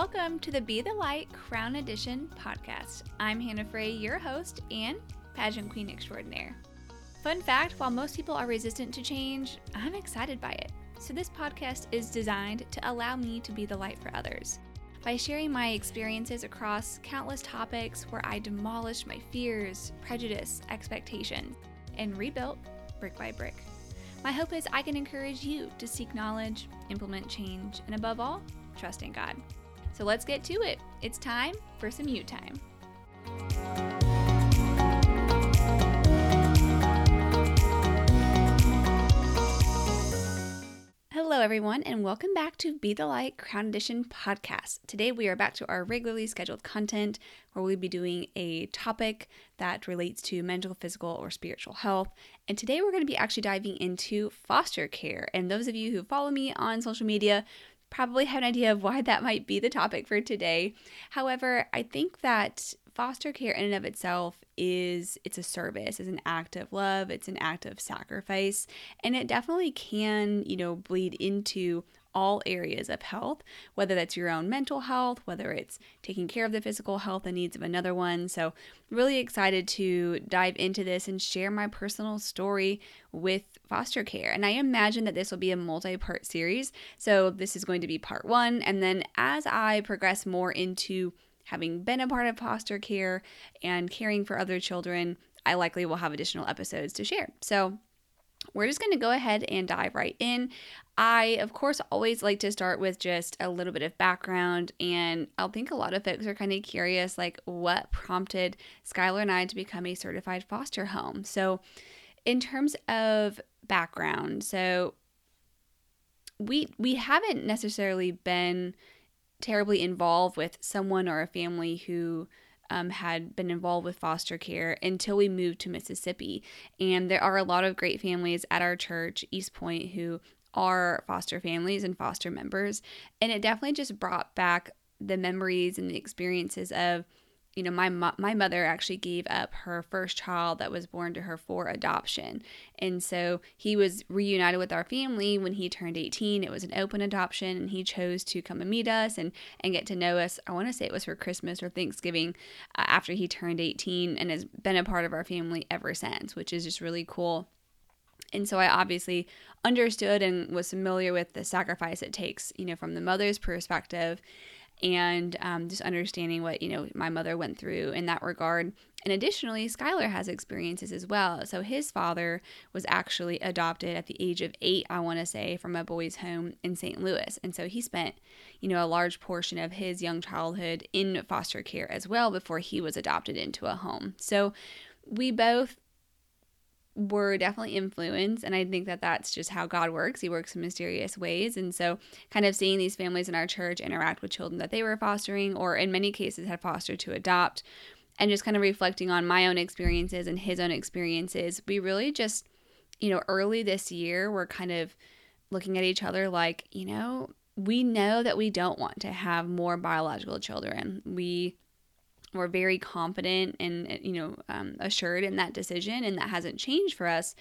Welcome to the Be the Light Crown Edition podcast. I'm Hanna Fray, your host and pageant queen extraordinaire. Fun fact while most people are resistant to change, I'm excited by it. So, this podcast is designed to allow me to be the light for others. By sharing my experiences across countless topics where I demolished my fears, prejudice, expectations, and rebuilt brick by brick. My hope is I can encourage you to seek knowledge, implement change, and above all, trust in God. So let's get to it. It's time for some you time. Hello, everyone, and welcome back to Be the Light Crown Edition podcast. Today, we are back to our regularly scheduled content where we'll be doing a topic that relates to mental, physical, or spiritual health. And today, we're going to be actually diving into foster care. And those of you who follow me on social media probably have an idea of why that might be the topic for today. However, I think that foster care in and of itself is it's a service, it's an act of love, it's an act of sacrifice, and it definitely can, you know, bleed into all areas of health, whether that's your own mental health, whether it's taking care of the physical health and needs of another one. So, really excited to dive into this and share my personal story with foster care. And I imagine that this will be a multi part series. So, this is going to be part one. And then as I progress more into having been a part of foster care and caring for other children, I likely will have additional episodes to share. So, we're just going to go ahead and dive right in. I, of course, always like to start with just a little bit of background, and I think a lot of folks are kind of curious like, what prompted Skylar and I to become a certified foster home? So, in terms of background, so we we haven't necessarily been terribly involved with someone or a family who um, had been involved with foster care until we moved to Mississippi. And there are a lot of great families at our church, East Point, who are foster families and foster members. And it definitely just brought back the memories and the experiences of you know, my mo- my mother actually gave up her first child that was born to her for adoption, and so he was reunited with our family when he turned 18. It was an open adoption, and he chose to come and meet us and and get to know us. I want to say it was for Christmas or Thanksgiving uh, after he turned 18, and has been a part of our family ever since, which is just really cool. And so I obviously understood and was familiar with the sacrifice it takes, you know, from the mother's perspective and um, just understanding what you know my mother went through in that regard. And additionally skylar has experiences as well. So his father was actually adopted at the age of eight i want to say from a boys home in st louis. And so he spent you know a large portion of his young childhood in foster care as well before he was adopted into a home. So we both were definitely influenced and i think that that's just how god works. He works in mysterious ways and so kind of seeing these families in our church interact with children that they were fostering or in many cases had fostered to adopt and just kind of reflecting on my own experiences and his own experiences we really just you know early this year we're kind of looking at each other like you know we know that we don't want to have more biological children. We we're very confident and you know um, assured in that decision and that hasn't changed for us.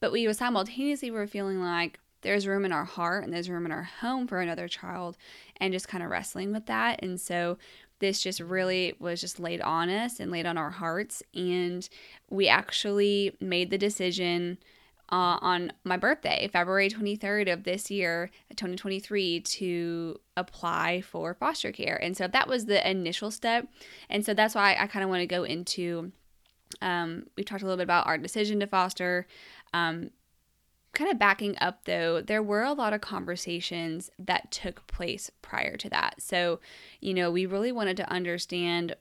But we simultaneously were feeling like there's room in our heart and there's room in our home for another child and just kind of wrestling with that. And so this just really was just laid on us and laid on our hearts. And we actually made the decision uh, on my birthday, February 23rd of this year, 2023, to apply for foster care. And so that was the initial step. And so that's why I, kind of want to go into. Um, we talked a little bit about our decision to foster. Um, kind of backing up though, there were a lot of conversations that took place prior to that. So, you know, we really wanted to understand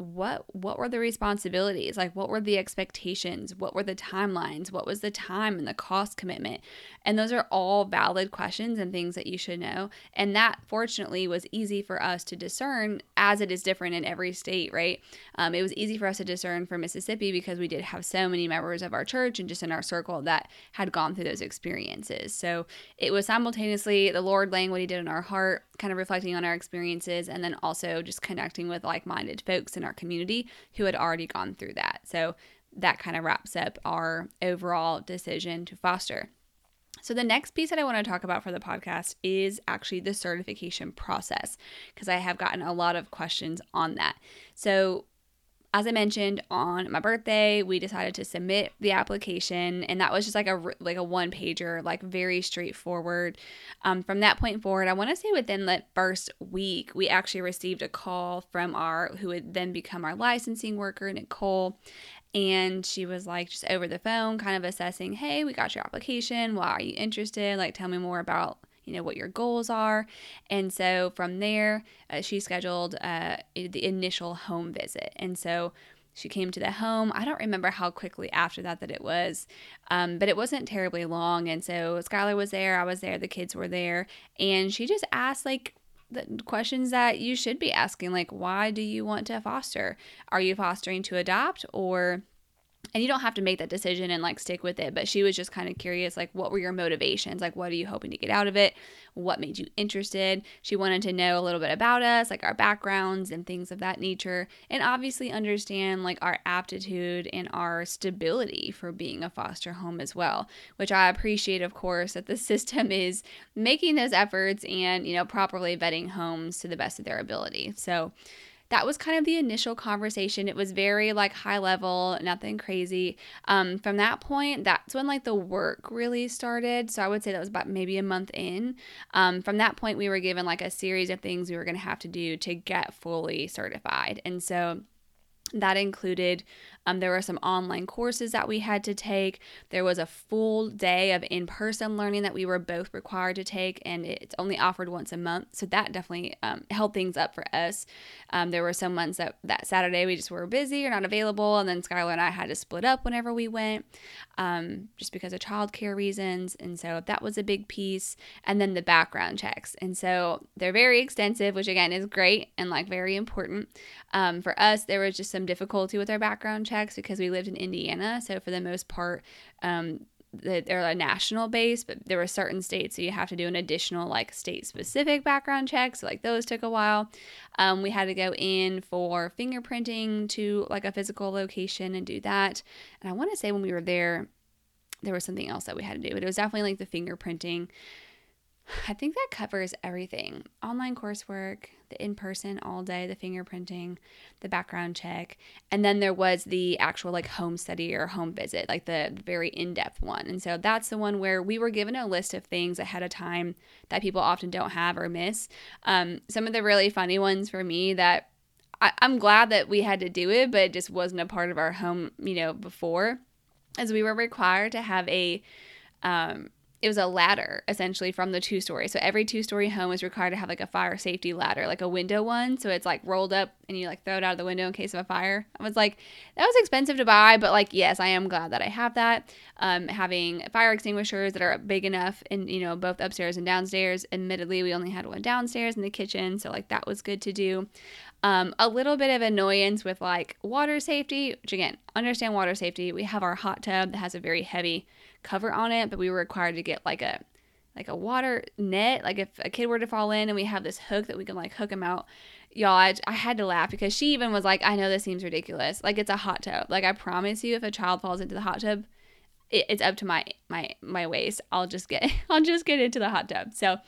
what what were the responsibilities? Like what were the expectations? What were the timelines? What was the time and the cost commitment? And those are all valid questions and things that you should know. And that fortunately was easy for us to discern as it is different in every state right? Um, it was easy for us to discern for mississippi because we did have so many members of our church and just in our circle that had gone through those experiences. So it was simultaneously the lord laying what he did in our heart kind of reflecting on our experiences and then also just connecting with like-minded folks in our community who had already gone through that. So that kind of wraps up our overall decision to foster. So, the next piece that I want to talk about for the podcast is actually the certification process because I have gotten a lot of questions on that. So, as I mentioned on my birthday, we decided to submit the application, and that was just like a like a one pager, like very straightforward. Um, from that point forward, I want to say within the first week, we actually received a call from our who would then become our licensing worker, Nicole, and she was like just over the phone, kind of assessing, hey, we got your application. Why are you interested? Like, tell me more about you know what your goals are. And so from there uh, she scheduled uh, the initial home visit. And so she came to the home. I don't remember how quickly after that that it was um, but it wasn't terribly long. And so skylar was there i was there the kids were there. And she just asked like the questions that you should be asking like why do you want to foster? Are you fostering to adopt or and you don't have to make that decision and like stick with it but she was just kind of curious like what were your motivations? Like what are you hoping to get out of it? What made you interested? She wanted to know a little bit about us like our backgrounds and things of that nature and obviously understand like our aptitude and our stability for being a foster home as well which i appreciate of course that the system is making those efforts and you know properly vetting homes to the best of their ability. So that was kind of the initial conversation. It was very like high level, nothing crazy. Um, from that point, that's when like the work really started. So I would say that was about maybe a month in. Um, from that point, we were given like a series of things we were going to have to do to get fully certified. And so that included um, there were some online courses that we had to take. There was a full day of in person learning that we were both required to take, and it's only offered once a month. So that definitely um, held things up for us. Um, there were some months that that Saturday we just were busy or not available, and then Skylar and I had to split up whenever we went um, just because of childcare reasons. And so that was a big piece. And then the background checks. And so they're very extensive, which again is great and like very important. Um, for us, there was just some difficulty with our background because we lived in Indiana. So for the most part, um, they're a national base, but there were certain states, so you have to do an additional like state specific background check. So like those took a while. Um, we had to go in for fingerprinting to like a physical location and do that. And I want to say when we were there, there was something else that we had to do, but it was definitely like the fingerprinting. I think that covers everything online coursework, the in person all day, the fingerprinting, the background check. And then there was the actual like home study or home visit, like the very in depth one. And so that's the one where we were given a list of things ahead of time that people often don't have or miss. Um, some of the really funny ones for me that I, I'm glad that we had to do it, but it just wasn't a part of our home, you know, before, as we were required to have a um, it was a ladder essentially from the two story. So every two story home is required to have like a fire safety ladder, like a window one. So it's like rolled up and you like throw it out of the window in case of a fire. I was like, that was expensive to buy, but like, yes, I am glad that I have that. Um, having fire extinguishers that are big enough and, you know, both upstairs and downstairs. Admittedly, we only had one downstairs in the kitchen. So like that was good to do. Um, a little bit of annoyance with like water safety, which again, understand water safety. We have our hot tub that has a very heavy cover on it, but we were required to get like a like a water net. Like if a kid were to fall in and we have this hook that we can like hook them out. Y'all, I, I had to laugh because she even was like, I know this seems ridiculous. Like it's a hot tub. Like I promise you, if a child falls into the hot tub, it, it's up to my my my waist. I'll just get I'll just get into the hot tub. So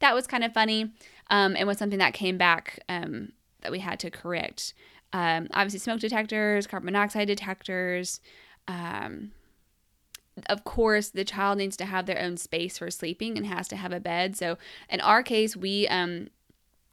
that was kind of funny. Um, and was something that came back um, that we had to correct. Um, obviously, smoke detectors, carbon monoxide detectors. Um, of course, the child needs to have their own space for sleeping and has to have a bed. So, in our case, we um,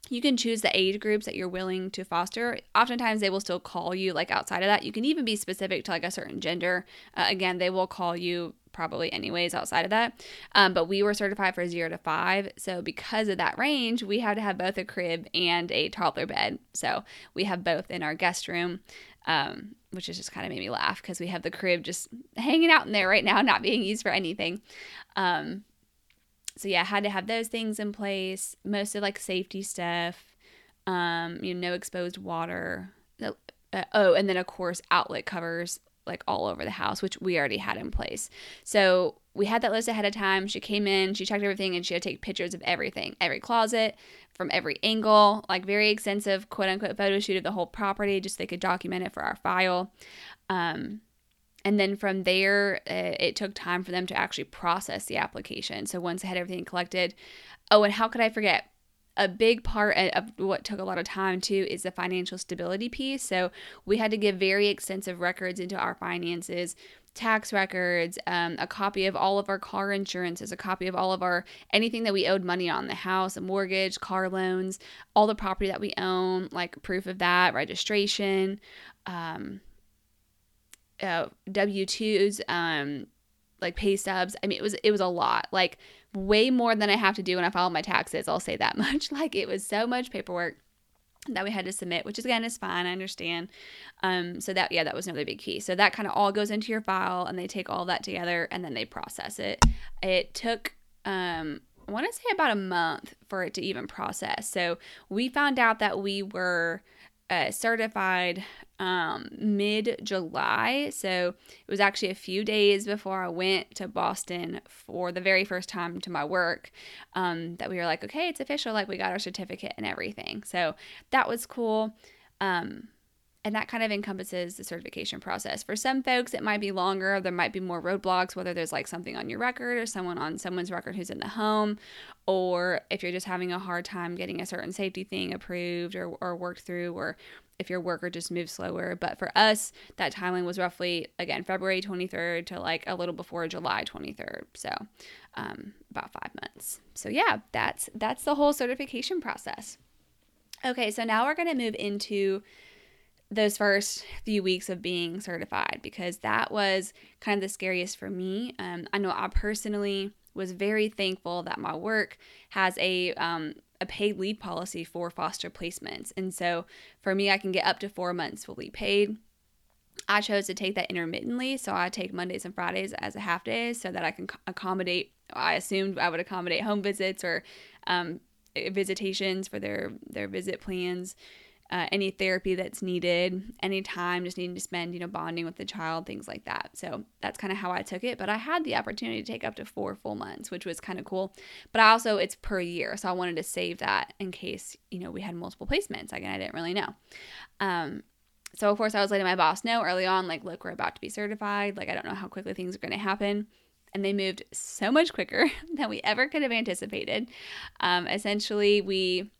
you can choose the age groups that you're willing to foster. Oftentimes, they will still call you like outside of that. You can even be specific to like a certain gender. Uh, again, they will call you probably anyways outside of that. Um, but we were certified for zero to five. So because of that range, we had to have both a crib and a toddler bed. So we have both in our guest room. Um, which has just kind of made me laugh because we have the crib just hanging out in there right now, not being used for anything. Um, so yeah, I had to have those things in place. Most of like safety stuff, um, you know, no exposed water. Uh, oh, and then of course outlet covers like all over the house, which we already had in place. So we had that list ahead of time. She came in, she checked everything, and she had to take pictures of everything, every closet, from every angle, like very extensive quote unquote photo shoot of the whole property, just so they could document it for our file. Um, And then from there, uh, it took time for them to actually process the application. So once I had everything collected, oh, and how could I forget? A big part of what took a lot of time too is the financial stability piece. So we had to give very extensive records into our finances, tax records, um, a copy of all of our car insurances, a copy of all of our anything that we owed money on the house, a mortgage, car loans, all the property that we own, like proof of that, registration, um, uh, W twos, um, like pay stubs. I mean, it was it was a lot. Like way more than I have to do when I file my taxes. I'll say that much. Like it was so much paperwork that we had to submit, which is again is fine. I understand. Um, so that yeah, that was another big key. So that kind of all goes into your file, and they take all that together, and then they process it. It took um, I want to say about a month for it to even process. So we found out that we were uh, certified um, mid July. So it was actually a few days before I went to Boston for the very first time to my work um, that we were like, okay, it's official. Like we got our certificate and everything. So that was cool. Um, and that kind of encompasses the certification process. For some folks, it might be longer. There might be more roadblocks, whether there's like something on your record or someone on someone's record who's in the home, or if you're just having a hard time getting a certain safety thing approved or, or worked through, or if your worker just moves slower. But for us, that timeline was roughly, again, February 23rd to like a little before July 23rd. So um, about five months. So yeah, that's that's the whole certification process. Okay, so now we're going to move into those first few weeks of being certified because that was kind of the scariest for me. Um, I know I personally was very thankful that my work has a um, a paid leave policy for foster placements, and so for me, I can get up to four months fully paid. I chose to take that intermittently, so I take Mondays and Fridays as a half day so that I can accommodate. I assumed I would accommodate home visits or um, visitations for their their visit plans uh, any therapy that's needed, any time just needing to spend, you know, bonding with the child, things like that. So that's kind of how I took it. But I had the opportunity to take up to four full months, which was kind of cool. But I also, it's per year. So I wanted to save that in case, you know, we had multiple placements. Again, I didn't really know. Um, so of course I was letting my boss know early on, like, look, we're about to be certified. Like, I don't know how quickly things are going to happen and they moved so much quicker than we ever could have anticipated. Um, essentially, we,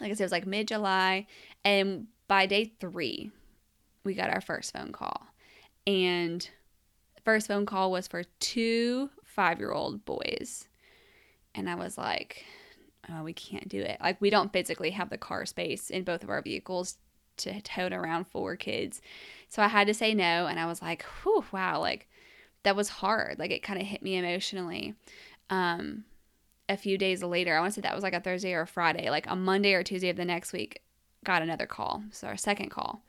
like I said, it was like mid July, and by day three, we got our first phone call. And first phone call was for two five year old boys. And I was like, oh, we can't do it. Like, we don't physically have the car space in both of our vehicles to tote around four kids. So I had to say no. And I was like, whew, wow, like that was hard. Like, it kind of hit me emotionally. Um, a few days later, I want to say that was like a Thursday or a Friday, like a Monday or Tuesday of the next week, got another call. So our second call.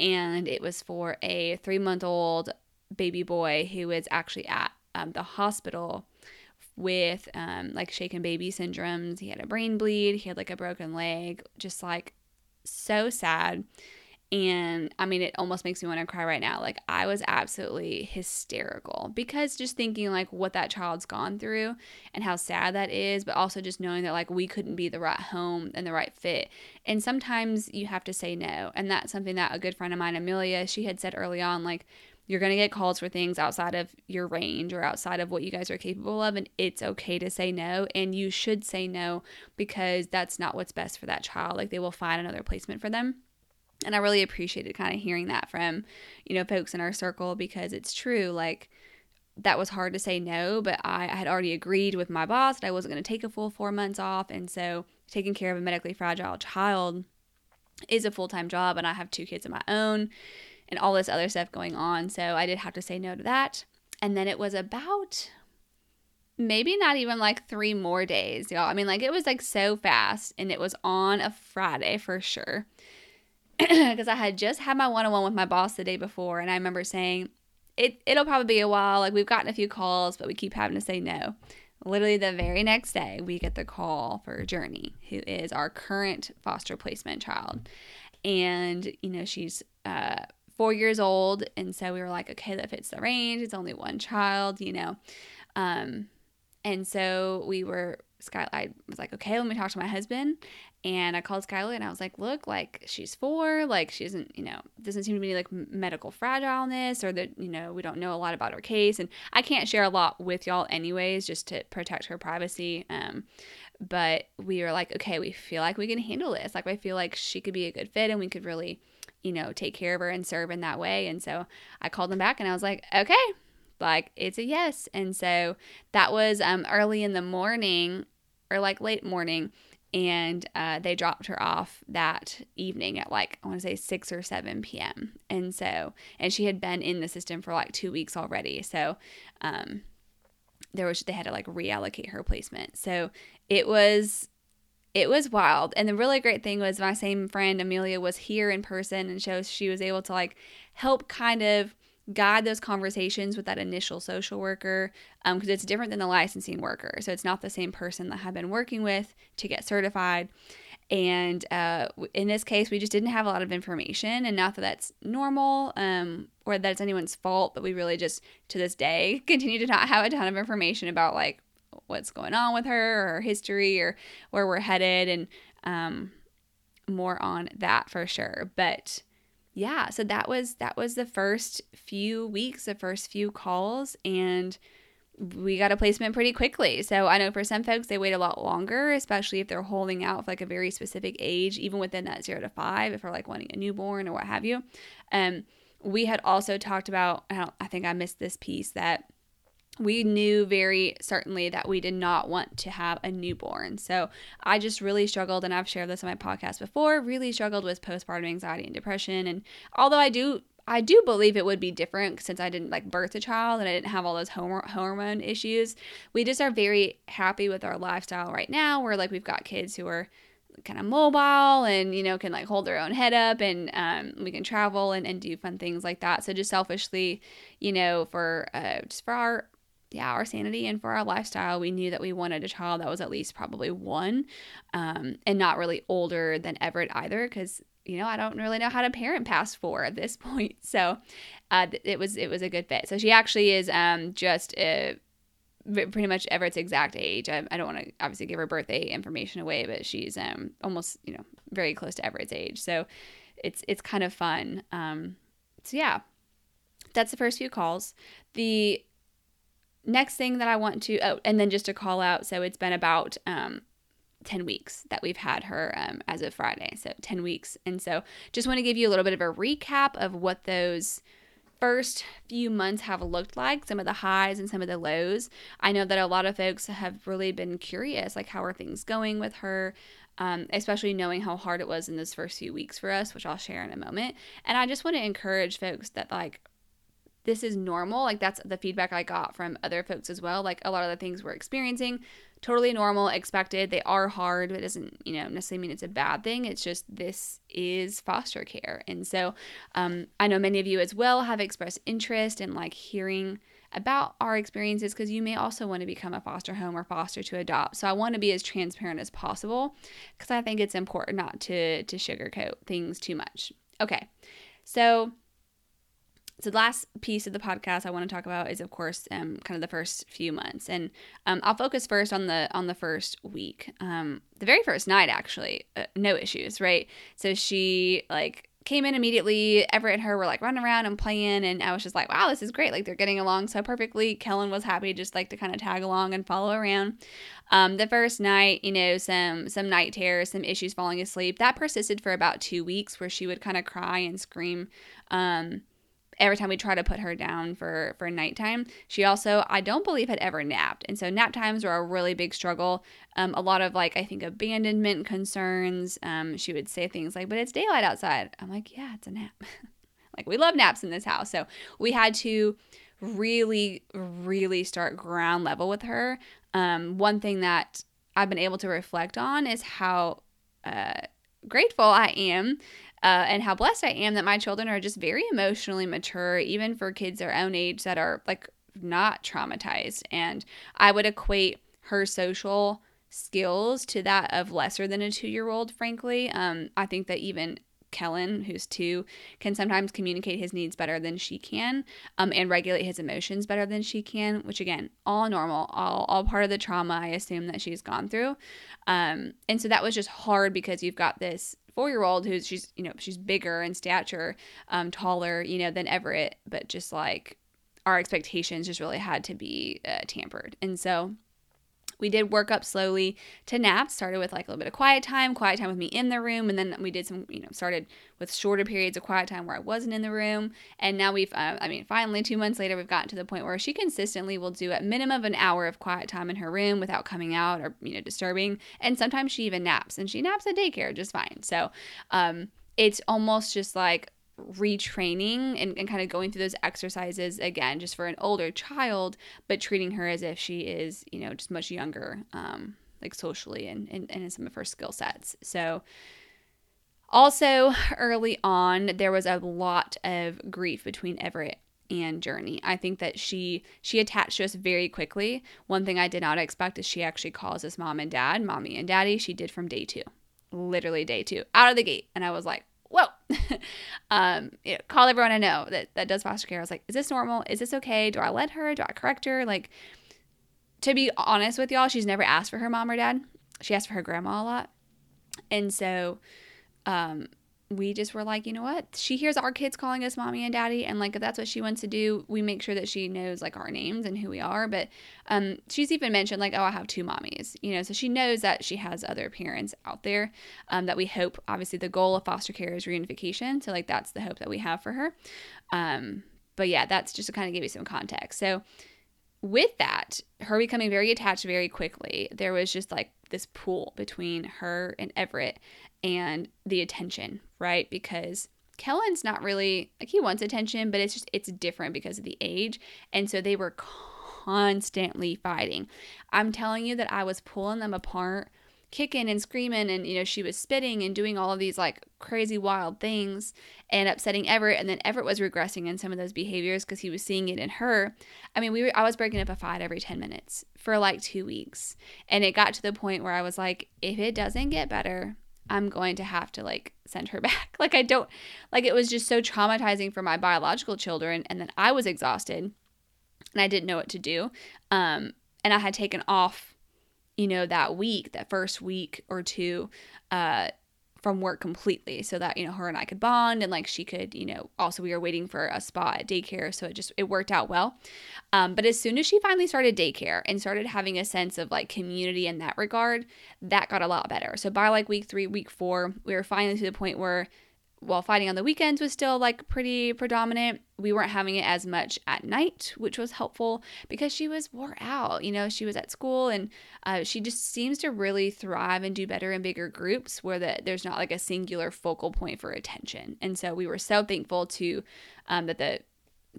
And it was for a three month old baby boy who was actually at um, the hospital with um, like shaken baby syndromes. He had a brain bleed, he had like a broken leg, just like so sad. And I mean, it almost makes me want to cry right now. Like, I was absolutely hysterical because just thinking like what that child's gone through and how sad that is, but also just knowing that like we couldn't be the right home and the right fit. And sometimes you have to say no. And that's something that a good friend of mine, Amelia, she had said early on, like, you're going to get calls for things outside of your range or outside of what you guys are capable of. And it's okay to say no. And you should say no because that's not what's best for that child. Like, they will find another placement for them. And I really appreciated kind of hearing that from, you know, folks in our circle because it's true. Like, that was hard to say no, but I, I had already agreed with my boss that I wasn't going to take a full four months off. And so, taking care of a medically fragile child is a full time job. And I have two kids of my own and all this other stuff going on. So, I did have to say no to that. And then it was about maybe not even like three more days, y'all. I mean, like, it was like so fast. And it was on a Friday for sure because I had just had my one on one with my boss the day before, and I remember saying, it, it'll probably be a while. Like, we've gotten a few calls, but we keep having to say no. Literally, the very next day, we get the call for Journey, who is our current foster placement child. And, you know, she's uh, four years old. And so we were like, okay, that fits the range. It's only one child, you know. Um, and so we were, Skylight was like, okay, let me talk to my husband And I called Skylar and I was like, look, like she's four, like she isn't, you know, doesn't seem to be like medical fragileness or that, you know, we don't know a lot about her case. And I can't share a lot with y'all anyways, just to protect her privacy. Um, but we were like, okay, we feel like we can handle this. Like I feel like she could be a good fit and we could really, you know, take care of her and serve in that way. And so I called them back and I was like, okay, like it's a yes. And so that was um early in the morning or like late morning and uh, they dropped her off that evening at like I want to say 6 or 7 p.m. And so and she had been in the system for like 2 weeks already. So um there was they had to like reallocate her placement. So it was it was wild. And the really great thing was my same friend Amelia was here in person and so she was able to like help kind of guide those conversations with that initial social worker because um, it's different than the licensing worker. So it's not the same person that I've been working with to get certified. And uh, in this case, we just didn't have a lot of information, and not that that's normal um, or that it's anyone's fault, but we really just to this day continue to not have a ton of information about like what's going on with her or her history or where we're headed, and um, more on that for sure. But yeah, so that was that was the first few weeks, the first few calls and we got a placement pretty quickly. So I know for some folks they wait a lot longer, especially if they're holding out for like a very specific age, even within that zero to five, if they're like wanting a newborn or what have you. Um, we had also talked about, I, I think I missed this piece that we knew very certainly that we did not want to have a newborn. So I just really struggled, and I've shared this on my podcast before, really struggled with postpartum anxiety and depression. And although I do I do believe it would be different since I didn't like birth a child and I didn't have all those hormone issues. We just are very happy with our lifestyle right now. Where like we've got kids who are kind of mobile and you know can like hold their own head up and um, we can travel and, and do fun things like that so just selfishly you know for uh, just for our yeah, our sanity and for our lifestyle, we knew that we wanted a child that was at least probably one um, and not really older than Everett either, because you know I don't really know how to parent past four at this point. So uh, it was it was a good fit. So she actually is um, just a, pretty much Everett's exact age. I, I don't want to obviously give her birthday information away, but she's um, almost you know very close to Everett's age. So it's it's kind of fun. Um, so yeah, that's the first few calls. The next thing that I want to, oh, and then just to call out, so it's been about um, 10 weeks that we've had her um, as of Friday. So 10 weeks. And so just want to give you a little bit of a recap of what those first few months have looked like, some of the highs and some of the lows. I know that a lot of folks have really been curious, like, how are things going with her? Um, especially knowing how hard it was in those first few weeks for us, which I'll share in a moment. And I just want to encourage folks that, like, this is normal. Like that's the feedback I got from other folks as well. Like a lot of the things we're experiencing, totally normal, expected. They are hard, but it doesn't, you know, necessarily mean it's a bad thing. It's just this is foster care. And so um, I know many of you as well have expressed interest in like hearing about our experiences because you may also want to become a foster home or foster to adopt. So I want to be as transparent as possible because I think it's important not to to sugarcoat things too much. Okay. So so the last piece of the podcast I want to talk about is, of course, um, kind of the first few months, and um, I'll focus first on the on the first week. Um, the very first night, actually, uh, no issues, right? So she like came in immediately. Everett and her were like running around and playing, and I was just like, wow, this is great. Like they're getting along so perfectly. Kellen was happy just like to kind of tag along and follow around. Um, the first night, you know, some some night terrors, some issues falling asleep. That persisted for about two weeks, where she would kind of cry and scream. Um, every time we try to put her down for for nighttime she also i don't believe had ever napped. And so nap times were a really big struggle. Um, a lot of like i think abandonment concerns. Um, she would say things like but it's daylight outside. I'm like yeah it's a nap. Like we love naps in this house. So we had to really really start ground level with her. Um, one thing that i've been able to reflect on is how uh, grateful i am uh, and how blessed I am that my children are just very emotionally mature, even for kids their own age that are like not traumatized. And I would equate her social skills to that of lesser than a two year old, frankly. Um, I think that even Kellen, who's two, can sometimes communicate his needs better than she can um, and regulate his emotions better than she can, which again, all normal, all, all part of the trauma I assume that she's gone through. Um, and so that was just hard because you've got this four year old who's she's you know she's bigger in stature um taller you know than everett but just like our expectations just really had to be uh, tampered. And so we did work up slowly to naps started with like a little bit of quiet time quiet time with me in the room and then we did some you know started with shorter periods of quiet time where i wasn't in the room. And now we've uh, i mean finally two months later we've gotten to the point where she consistently will do at minimum of an hour of quiet time in her room without coming out or you know disturbing. And sometimes she even naps and she naps at daycare just fine. So um it's almost just like retraining and, and kind of going through those exercises again just for an older child but treating her as if she is you know just much younger um, like socially and, and, and in some of her skill sets. So also early on there was a lot of grief between everett and journey. I think that she she attached to us very quickly. One thing i did not expect is she actually calls us mom and dad mommy and daddy she did from day two literally day two out of the gate. And i was like um, you know, call everyone I know that, that does foster care. I was like, is this normal? Is this okay? Do I let her? Do I correct her? Like, to be honest with y'all, she's never asked for her mom or dad. She asked for her grandma a lot. And so, um, we just were like, you know what? She hears our kids calling us mommy and daddy, and like if that's what she wants to do, we make sure that she knows like our names and who we are. But um, she's even mentioned like, oh, I have two mommies, you know, so she knows that she has other parents out there. Um, that we hope, obviously, the goal of foster care is reunification, so like that's the hope that we have for her. Um, but yeah, that's just to kind of give you some context. So with that, her becoming very attached very quickly, there was just like this pool between her and Everett and the attention, right? Because Kellen's not really like he wants attention, but it's just it's different because of the age. And so they were constantly fighting. I'm telling you that I was pulling them apart, kicking and screaming and you know, she was spitting and doing all of these like crazy wild things and upsetting Everett and then Everett was regressing in some of those behaviors because he was seeing it in her. I mean, we were I was breaking up a fight every 10 minutes for like 2 weeks. And it got to the point where I was like, if it doesn't get better, I'm going to have to like send her back. Like I don't like it was just so traumatizing for my biological children and then I was exhausted and I didn't know what to do. Um and I had taken off you know that week, that first week or two uh from work completely so that you know her and I could bond and like she could you know also we were waiting for a spot at daycare so it just it worked out well. Um, but as soon as she finally started daycare and started having a sense of like community in that regard that got a lot better. So by like week three week four we were finally to the point where while fighting on the weekends was still like pretty predominant, we weren't having it as much at night, which was helpful because she was wore out. You know, she was at school and uh, she just seems to really thrive and do better in bigger groups where the, there's not like a singular focal point for attention. And so we were so thankful to um, that the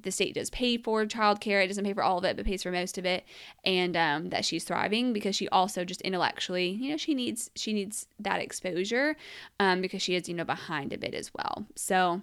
the state does pay for childcare. It doesn't pay for all of it, but pays for most of it, and um, that she's thriving because she also just intellectually, you know, she needs she needs that exposure um, because she is you know behind a bit as well. So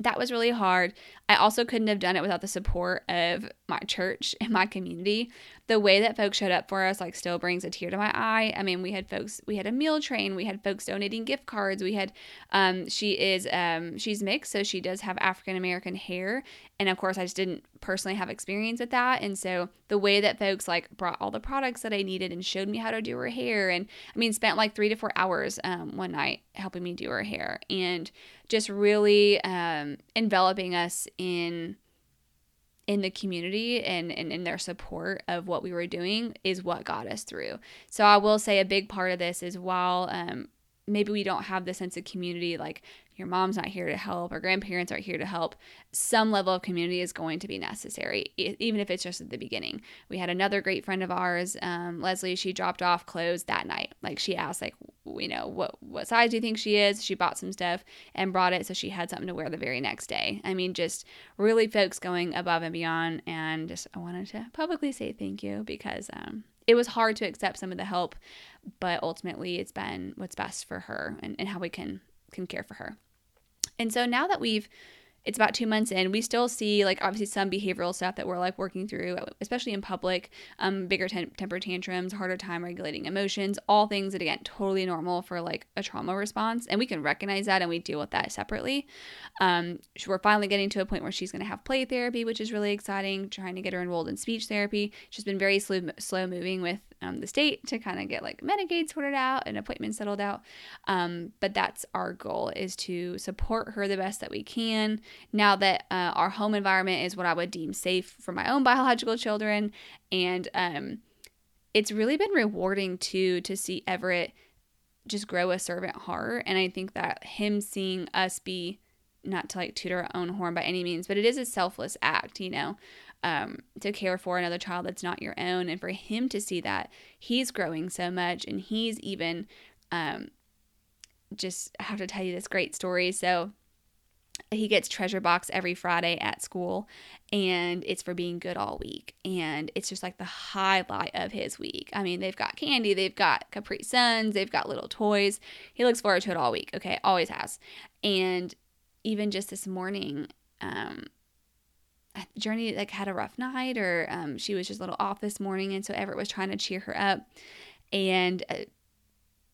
that was really hard. I also couldn't have done it without the support of my church and my community. The way that folks showed up for us like still brings a tear to my eye. I mean, we had folks, we had a meal train, we had folks donating gift cards. We had, um, she is, um, she's mixed, so she does have African American hair, and of course, I just didn't personally have experience with that. And so the way that folks like brought all the products that I needed and showed me how to do her hair, and I mean, spent like three to four hours um, one night helping me do her hair, and just really um, enveloping us in in the community and, and in their support of what we were doing is what got us through. So I will say a big part of this is while um, maybe we don't have the sense of community like your mom's not here to help or grandparents aren't here to help some level of community is going to be necessary even if it's just at the beginning. We had another great friend of ours um, leslie she dropped off clothes that night. Like she asked like you know what what size do you think she is? She bought some stuff and brought it so she had something to wear the very next day. I mean just really folks going above and beyond and just i wanted to publicly say thank you because um, it was hard to accept some of the help but ultimately it's been what's best for her and, and how we can can care for her and so now that we've it's about two months in. We still see like obviously some behavioral stuff that we're like working through, especially in public, um, bigger tem- temper tantrums, harder time regulating emotions, all things that again totally normal for like a trauma response, and we can recognize that and we deal with that separately. Um, we're finally getting to a point where she's going to have play therapy, which is really exciting. Trying to get her enrolled in speech therapy. She's been very slow, slow moving with um, the state to kind of get like Medicaid sorted out and appointments settled out. Um, but that's our goal is to support her the best that we can. Now that uh, our home environment is what I would deem safe for my own biological children, and um, it's really been rewarding too to see Everett just grow a servant heart. And I think that him seeing us be not to like tutor our own horn by any means, but it is a selfless act, you know um, to care for another child that's not your own. And for him to see that he's growing so much and he's even um, just, I have to tell you this great story. So, he gets treasure box every Friday at school and it's for being good all week and it's just like the highlight of his week. I mean, they've got candy, they've got Capri Suns, they've got little toys. He looks forward to it all week. Okay, always has. And even just this morning, um, Journey like had a rough night or um, she was just a little off this morning, and so Everett was trying to cheer her up, and uh,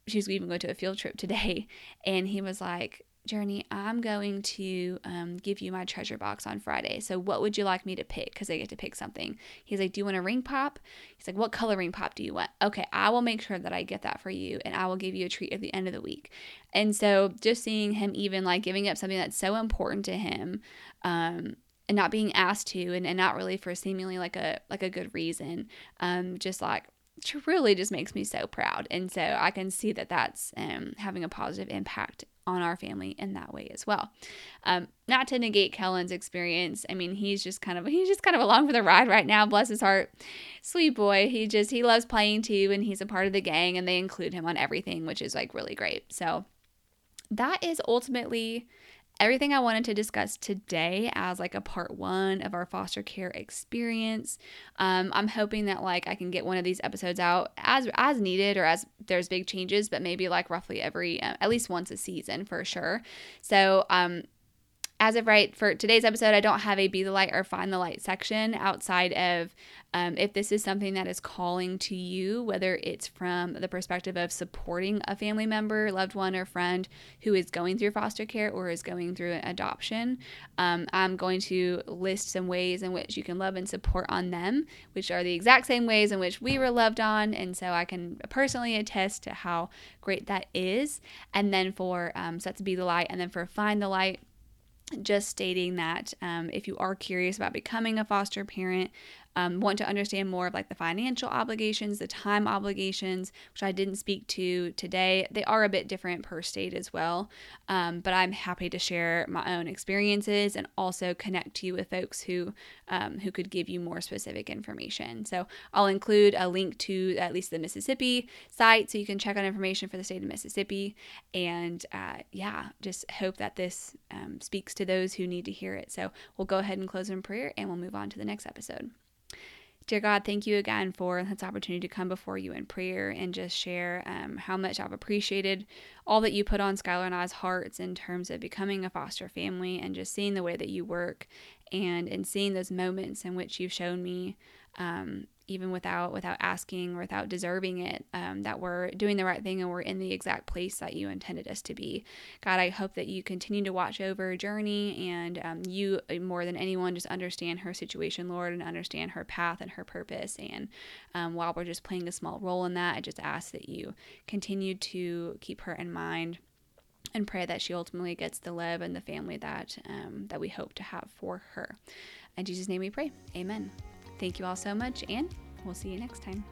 she was even going to a field trip today, and he was like, Journey, I'm going to um, give you my treasure box on Friday. So, what would you like me to pick? Because I get to pick something. He's like, Do you want a ring pop? He's like, What color ring pop do you want? Okay, I will make sure that I get that for you and I will give you a treat at the end of the week. And so, just seeing him even like giving up something that's so important to him um, and not being asked to and, and not really for seemingly like a like a good reason um just like truly just makes me so proud. And so i can see that that's um, having a positive impact on our family in that way as well. Um, not to negate kellen's experience i mean he's just kind of he's just kind of along for the ride right now bless his heart. Sweet boy he just he loves playing too and he's a part of the gang and they include him on everything which is like really great. So that is ultimately everything I wanted to discuss today as like a part one of our foster care experience. Um, I'm hoping that like I can get one of these episodes out as as needed or as there's big changes, but maybe like roughly every uh, at least once a season for sure. So um, as of right for today's episode, I don't have a be the light or find the light section outside of um, if this is something that is calling to you, whether it's from the perspective of supporting a family member, loved one, or friend who is going through foster care or is going through an adoption. Um, I'm going to list some ways in which you can love and support on them, which are the exact same ways in which we were loved on. And so I can personally attest to how great that is. And then for, um, so that's be the light. And then for find the light, just stating that um, if you are curious about becoming a foster parent, um, want to understand more of like the financial obligations, the time obligations, which I didn't speak to today. They are a bit different per state as well, um, but I'm happy to share my own experiences and also connect you with folks who um, who could give you more specific information. So I'll include a link to at least the Mississippi site so you can check on information for the state of Mississippi. And uh, yeah, just hope that this um, speaks to those who need to hear it. So we'll go ahead and close in prayer and we'll move on to the next episode. Dear God, thank you again for this opportunity to come before you in prayer and just share um, how much I've appreciated all that you put on Skylar and I's hearts in terms of becoming a foster family and just seeing the way that you work and in seeing those moments in which you've shown me um, even without without asking or without deserving it um, that we're doing the right thing and we're in the exact place that you intended us to be. God i hope that you continue to watch over her journey and um, you uh, more than anyone just understand her situation lord and understand her path and her purpose. And um, while we're just playing a small role in that i just ask that you continue to keep her in mind and pray that she ultimately gets the love and the family that um, that we hope to have for her. In jesus name we pray. Amen Thank you all so much, and we'll see you next time.